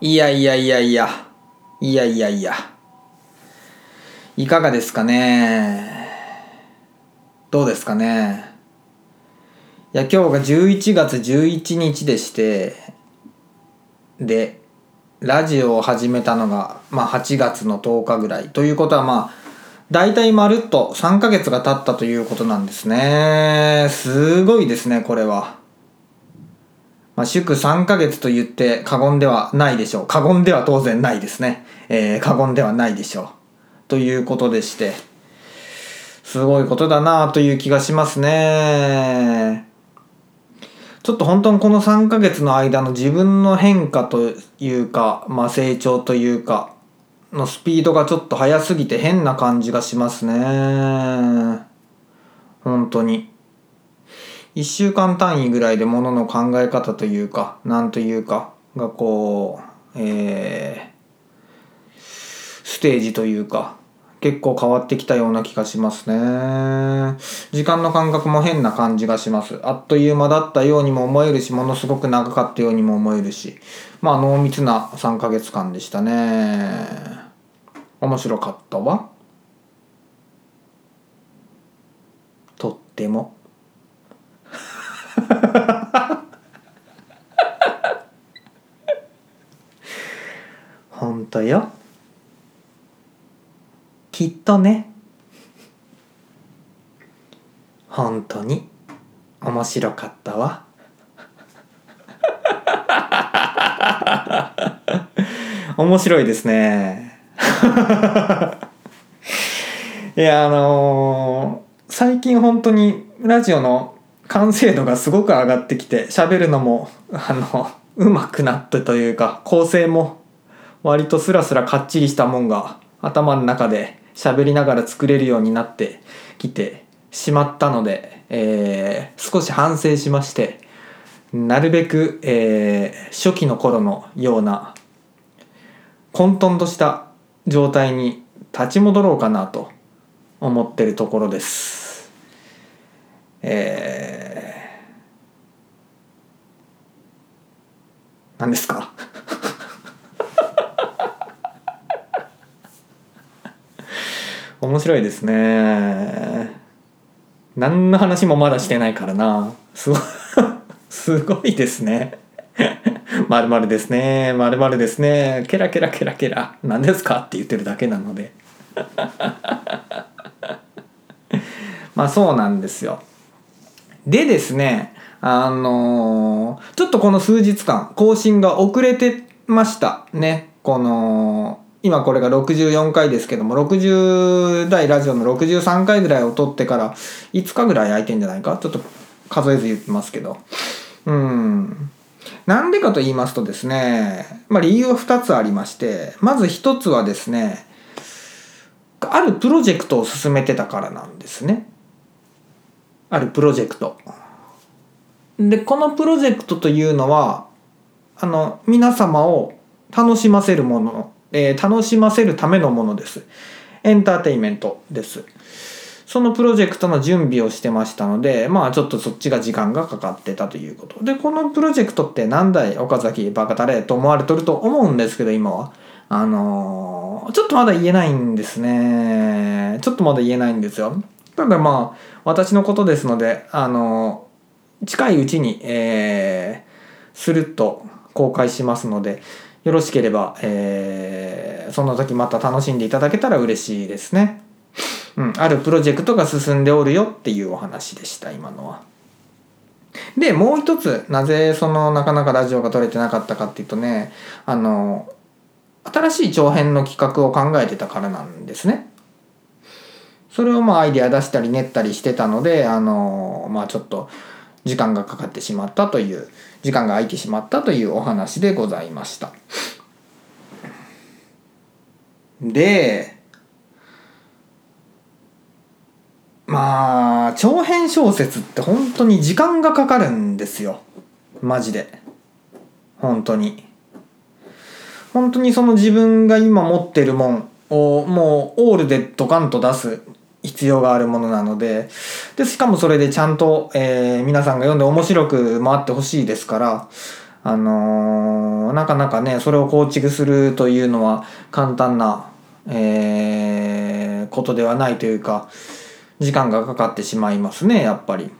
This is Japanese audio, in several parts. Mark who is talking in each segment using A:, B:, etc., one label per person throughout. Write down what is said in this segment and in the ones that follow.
A: いやいやいやいや。いやいやいや。いかがですかねどうですかねいや、今日が11月11日でして、で、ラジオを始めたのが、まあ8月の10日ぐらい。ということはまあ、大体まるっと3ヶ月が経ったということなんですね。すごいですね、これは。まあ、祝3ヶ月と言って過言ではないでしょう。過言では当然ないですね。えー、過言ではないでしょう。ということでして、すごいことだなという気がしますね。ちょっと本当にこの3ヶ月の間の自分の変化というか、まあ成長というか、のスピードがちょっと速すぎて変な感じがしますね。本当に。1週間単位ぐらいでものの考え方というか、なんというか、がこう、えー、ステージというか、結構変わってきたような気がしますね。時間の感覚も変な感じがします。あっという間だったようにも思えるし、ものすごく長かったようにも思えるし、まあ濃密な3ヶ月間でしたね。面白かったわ。とっても。ほんとよ。きっとね。本当に面白かったわ。面白いですね。いや、あのー最近本当にラジオの完成度がすごく上がってきて、喋るのも、あの、上手くなったというか、構成も割とスラスラかっちりしたもんが頭の中で喋りながら作れるようになってきてしまったので、えー少し反省しまして、なるべく、えー初期の頃のような混沌とした状態に立ち戻ろうかなと思ってるところです。え何ですか？面白いですね。何の話もまだしてないからな。すごい、すごいですね。まるまるですね。まるまるですね。ケラケラケラケラ。何ですか？って言ってるだけなので。まあそうなんですよ。でですね、あのーちょっとこの数日間、更新が遅れてましたね。この、今これが64回ですけども、60代ラジオの63回ぐらいを撮ってから5日ぐらい空いてんじゃないか？ちょっと数えず言ってますけど。うん。なんでかと言いますとですね、まあ理由は2つありまして、まず1つはですね、あるプロジェクトを進めてたからなんですね。あるプロジェクト。で、このプロジェクトというのは、あの、皆様を楽しませるもの、えー楽しませるためのものです。エンターテインメントです。そのプロジェクトの準備をしてましたので、まあちょっとそっちが時間がかかってたということ。で、このプロジェクトってなんだい岡崎バカタレと思われとると思うんですけど、今は。あのーちょっとまだ言えないんですね。ちょっとまだ言えないんですよ。ただまあ、私のことですので、あのー近いうちに、えー、スルッと公開しますので、よろしければ、えーその時また楽しんでいただけたら嬉しいですね。うん、あるプロジェクトが進んでおるよっていうお話でした、今のは。で、もう一つ、なぜそのなかなかラジオが撮れてなかったかっていうとね、あの、新しい長編の企画を考えてたからなんですね。それをまあアイデア出したり練ったりしてたので、あの、まあちょっと時間がかかってしまったという、時間が空いてしまったというお話でございました。で、まあ、長編小説って本当に時間がかかるんですよ。マジで。本当に。本当にその自分が今持ってるもんをもうオールでドカンと出す必要があるものなので、で、しかもそれでちゃんと、えー皆さんが読んで面白く回ってほしいですから、あのーなかなかねそれを構築するというのは簡単な、えーことではないというか時間がかかってしまいますねやっぱり。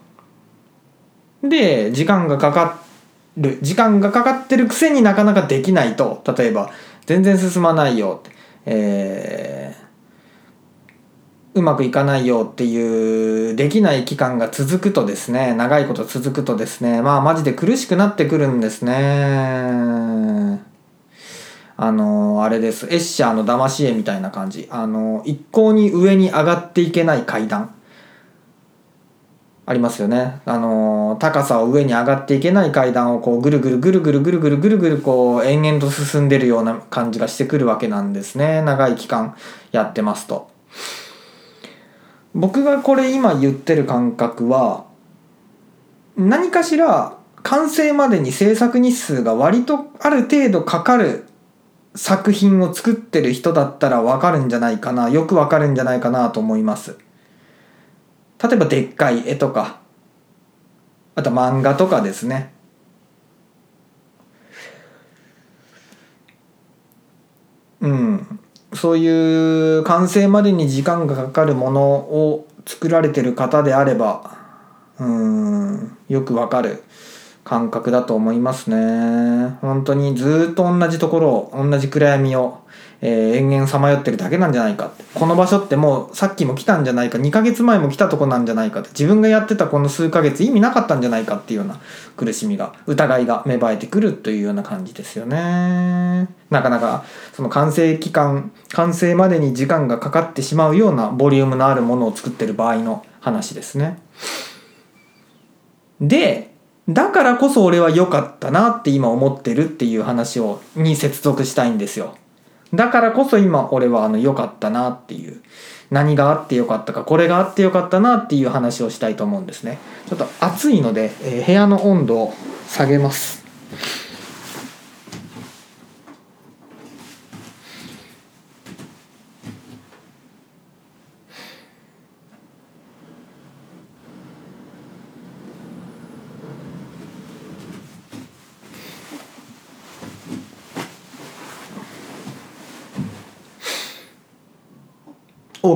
A: で時間がかかる時間がかかってるくせになかなかできないと例えば全然進まないよって、えーうまくいかないよっていうできない期間が続くとですね長いこと続くとですねまあマジで苦しくなってくるんですね。あのあれです。エッシャーの騙し絵みたいな感じ。あの一向に上に上がっていけない階段。ありますよね。あの高さを上に上がっていけない階段をこうぐるぐるぐるぐるぐるぐるぐるぐるこう延々と進んでるような感じがしてくるわけなんですね。長い期間やってますと。僕がこれ今言ってる感覚は何かしら完成までに制作日数が割とある程度かかる作品を作ってる人だったらわかるんじゃないかなよくわかるんじゃないかなと思います。例えばでっかい絵とかあと漫画とかですね。うん。そういう完成までに時間がかかるものを作られてる方であればうんよくわかる感覚だと思いますね。本当にずっと同じところを同じ暗闇を、えー延々さまよってるだけなんじゃないかって。この場所ってもうさっきも来たんじゃないか2ヶ月前も来たとこなんじゃないかって。自分がやってたこの数ヶ月意味なかったんじゃないかっていうような苦しみが疑いが芽生えてくるというような感じですよね。なかなかその完成期間完成までに時間がかかってしまうようなボリュームのあるものを作ってる場合の話ですね。でだからこそ俺は良かったなって今思ってるっていう話をに接続したいんですよ。だからこそ今俺はあの良かったなっていう何があって良かったかこれがあって良かったなっていう話をしたいと思うんですね。ちょっと暑いので、えー部屋の温度を下げます。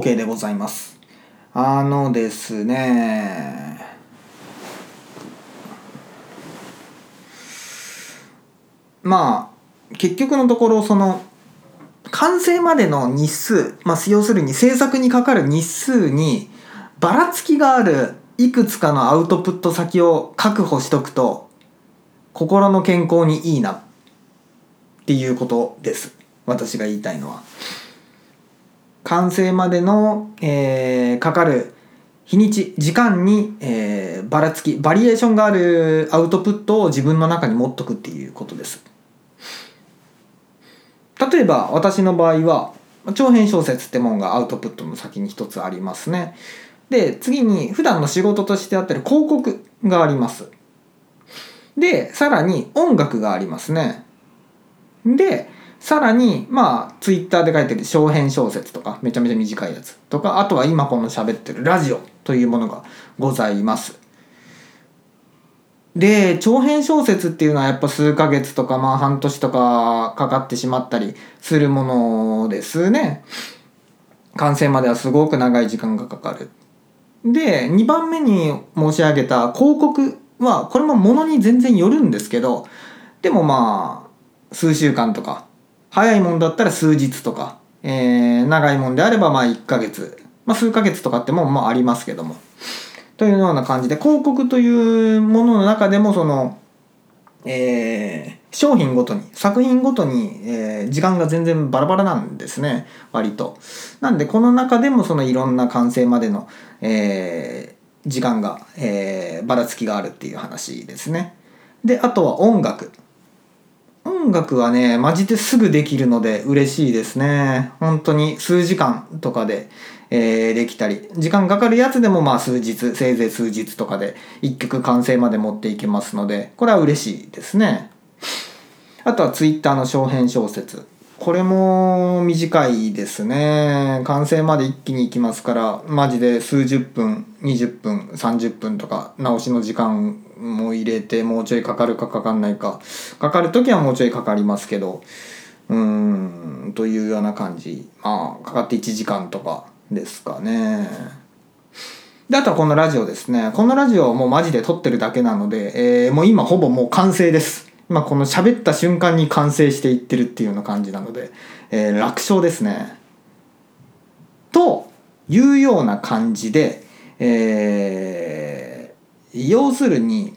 A: OK でございます。あのですね。まあ結局のところその完成までの日数、まあ、要するに制作にかかる日数にばらつきがあるいくつかのアウトプット先を確保しとくと心の健康にいいなっていうことです。私が言いたいのは。完成までの、えーかかる日にち時間に、えーばらつきバリエーションがあるアウトプットを自分の中に持っとくっていうことです。例えば私の場合は長編小説ってもんがアウトプットの先に一つありますね。で次に普段の仕事としてやってる広告があります。でさらに音楽がありますね。でさらにまあツイッターで書いてる小編小説とかめちゃめちゃ短いやつとかあとは今この喋ってるラジオというものがございます。で長編小説っていうのはやっぱ数ヶ月とかまあ半年とかかかってしまったりするものですね。完成まではすごく長い時間がかかる。で2番目に申し上げた広告はこれもものに全然よるんですけどでもまあ数週間とか早いもんだったら数日とか、えー長いもんであればまあ1ヶ月、まあ、数ヶ月とかってもんもありますけどもというような感じで広告というものの中でもその、えー商品ごとに作品ごとに、えー時間が全然バラバラなんですね割と。なんでこの中でもそのいろんな完成までの、えー時間が、えーばらつきがあるっていう話ですね。であとは音楽。音楽はねマジですぐできるので嬉しいですね。本当に数時間とかで、えーできたり。時間かかるやつでもまあ数日せいぜい数日とかで一曲完成まで持っていけますのでこれは嬉しいですね。あとはツイッターの小編小説。これも短いですね。完成まで一気に行きますからマジで数十分20分30分とか直しの時間も入れてもうちょいかかるかかかんないか。かかる時はもうちょいかかりますけどうーんというような感じ。まあかかって1時間とかですかね。であとはこのラジオですね。このラジオもうマジで撮ってるだけなので、えーもう今ほぼもう完成です。今この喋った瞬間に完成していってるっていうような感じなので、えー楽勝ですね。というような感じで、えー要するに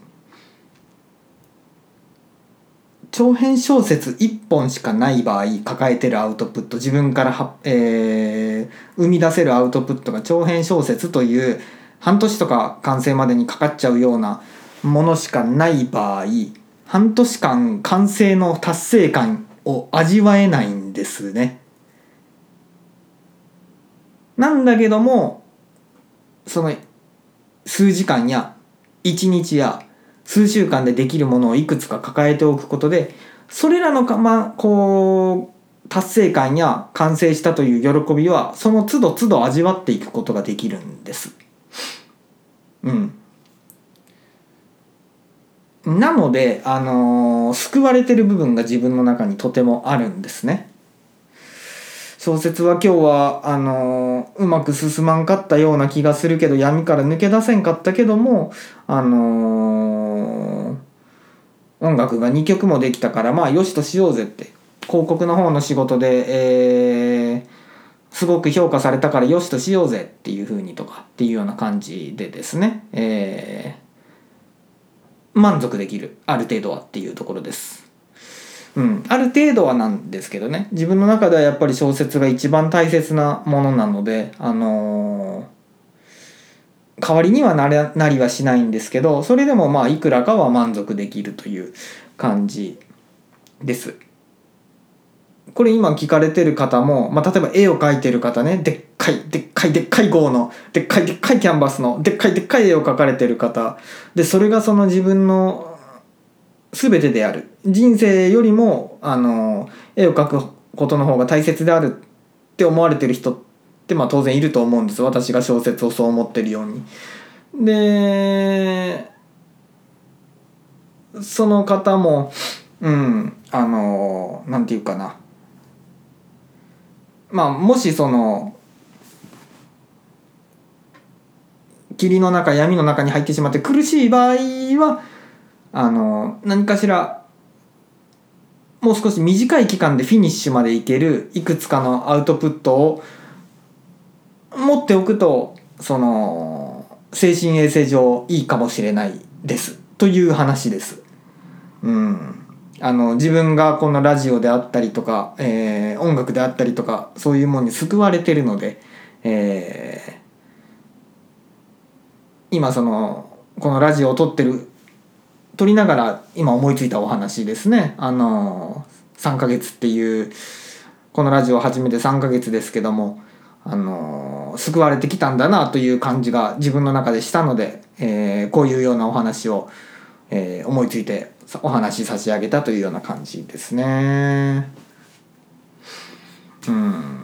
A: 長編小説1本しかない場合抱えてるアウトプット自分からは、えー生み出せるアウトプットが長編小説という半年とか完成までにかかっちゃうようなものしかない場合半年間完成の達成感を味わえないんですね。なんだけどもその数時間や1日や数週間でできるものをいくつか抱えておくことでそれらのかまこう達成感や完成したという喜びはその都度都度味わっていくことができるんです。うん。なので、あのー救われてる部分が自分の中にとてもあるんですね。小説は今日はあのーうまく進まんかったような気がするけど闇から抜け出せんかったけどもあのー音楽が2曲もできたからまあよしとしようぜって広告の方の仕事で、えーすごく評価されたからよしとしようぜっていう風にとかっていうような感じでですね、えー満足できるある程度はっていうところです。うん、ある程度はなんですけどね自分の中ではやっぱり小説が一番大切なものなのであのー代わりにはなれなりはしないんですけどそれでもまあいくらかは満足できるという感じです。これ今聞かれてる方も、まあ、例えば絵を描いてる方ねでっかいでっかいでっかい号のでっかいでっかいキャンバスのでっかいでっかい絵を描かれてる方。でそれがその自分の全てである。人生よりもあの絵を描くことの方が大切であるって思われてる人ってまあ当然いると思うんです。私が小説をそう思ってるように。でその方もうんあのなんていうかな。まあもしその霧の中闇の中に入ってしまって苦しい場合はあの何かしらもう少し短い期間でフィニッシュまでいけるいくつかのアウトプットを持っておくとその精神衛生上いいかもしれないですという話です。うんあの自分がこのラジオであったりとか、えー音楽であったりとかそういうものに救われてるので、えー今そのこのラジオを撮ってる撮りながら今思いついたお話ですね。あの3ヶ月っていうこのラジオを始めて3ヶ月ですけどもあの救われてきたんだなという感じが自分の中でしたので、えーこういうようなお話を、えー思いついてお話し差し上げたというような感じですね。うん。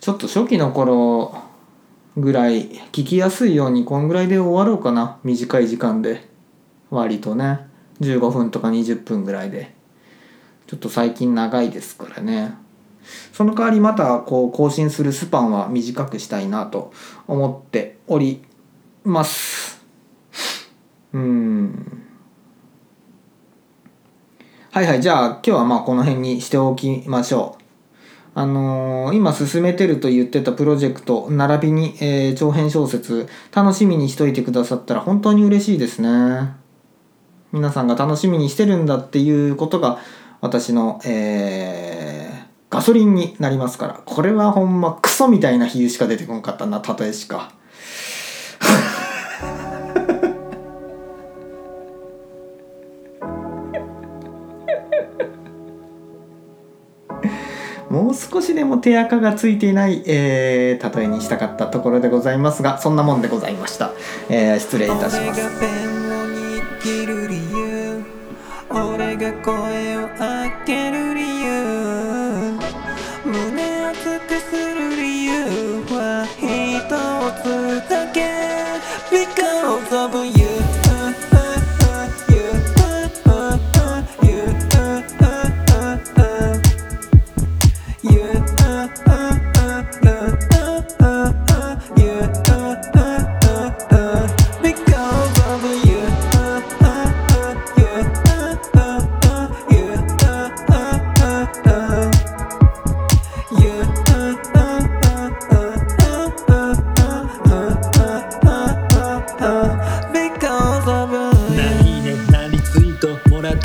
A: ちょっと初期の頃ぐらい聞きやすいようにこんぐらいで終わろうかな。短い時間で。割とね。15分とか20分ぐらいで。ちょっと最近長いですからね。その代わりまたこう更新するスパンは短くしたいなと思っております。うん。はいはいじゃあ今日はまあこの辺にしておきましょう。あのー今進めてると言ってたプロジェクト並びに、えー長編小説楽しみにしといてくださったら本当に嬉しいですね。皆さんが楽しみにしてるんだっていうことが私の、えーガソリンになりますから、これはほんまクソみたいな比喩しか出てこんかったな、例えしか。もう少しでも手垢がついていない、えー、例えにしたかったところでございますがそんなもんでございました、えー、失礼いたします。
B: 俺が声をる
C: go.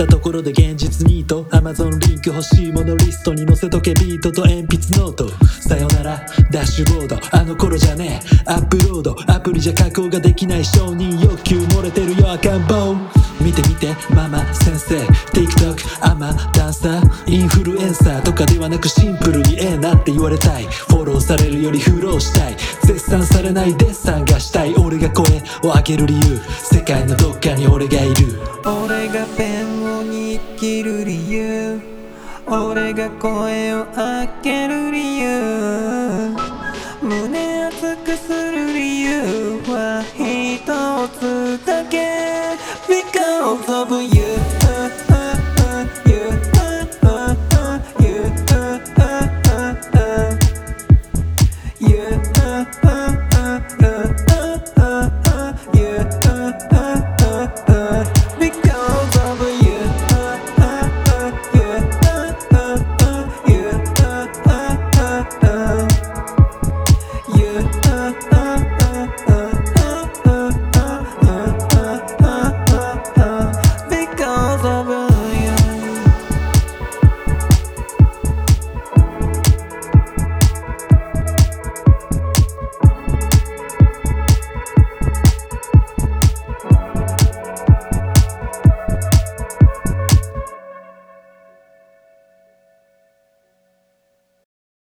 C: ったところで現実ニート Amazon リンク欲しいものリストに載せとけ。ビートと鉛筆ノート。さよなら。ダッシュボード。あの頃じゃねえ。アップロード。アプリじゃ加工ができない承認欲求漏れてるよ赤ん坊。見て見て。ママ先生。TikTok アマダンサー。インフルエンサーとかではなくシンプルにええなって言われたい。フォローされるよりフローしたい。絶賛されないデッサンがしたい。俺が声を上げる理由。世界のどっかに俺がいる。
B: 俺がペン生きる理由。俺が声を上げる理由。胸熱くする理由は一つだけ Because of you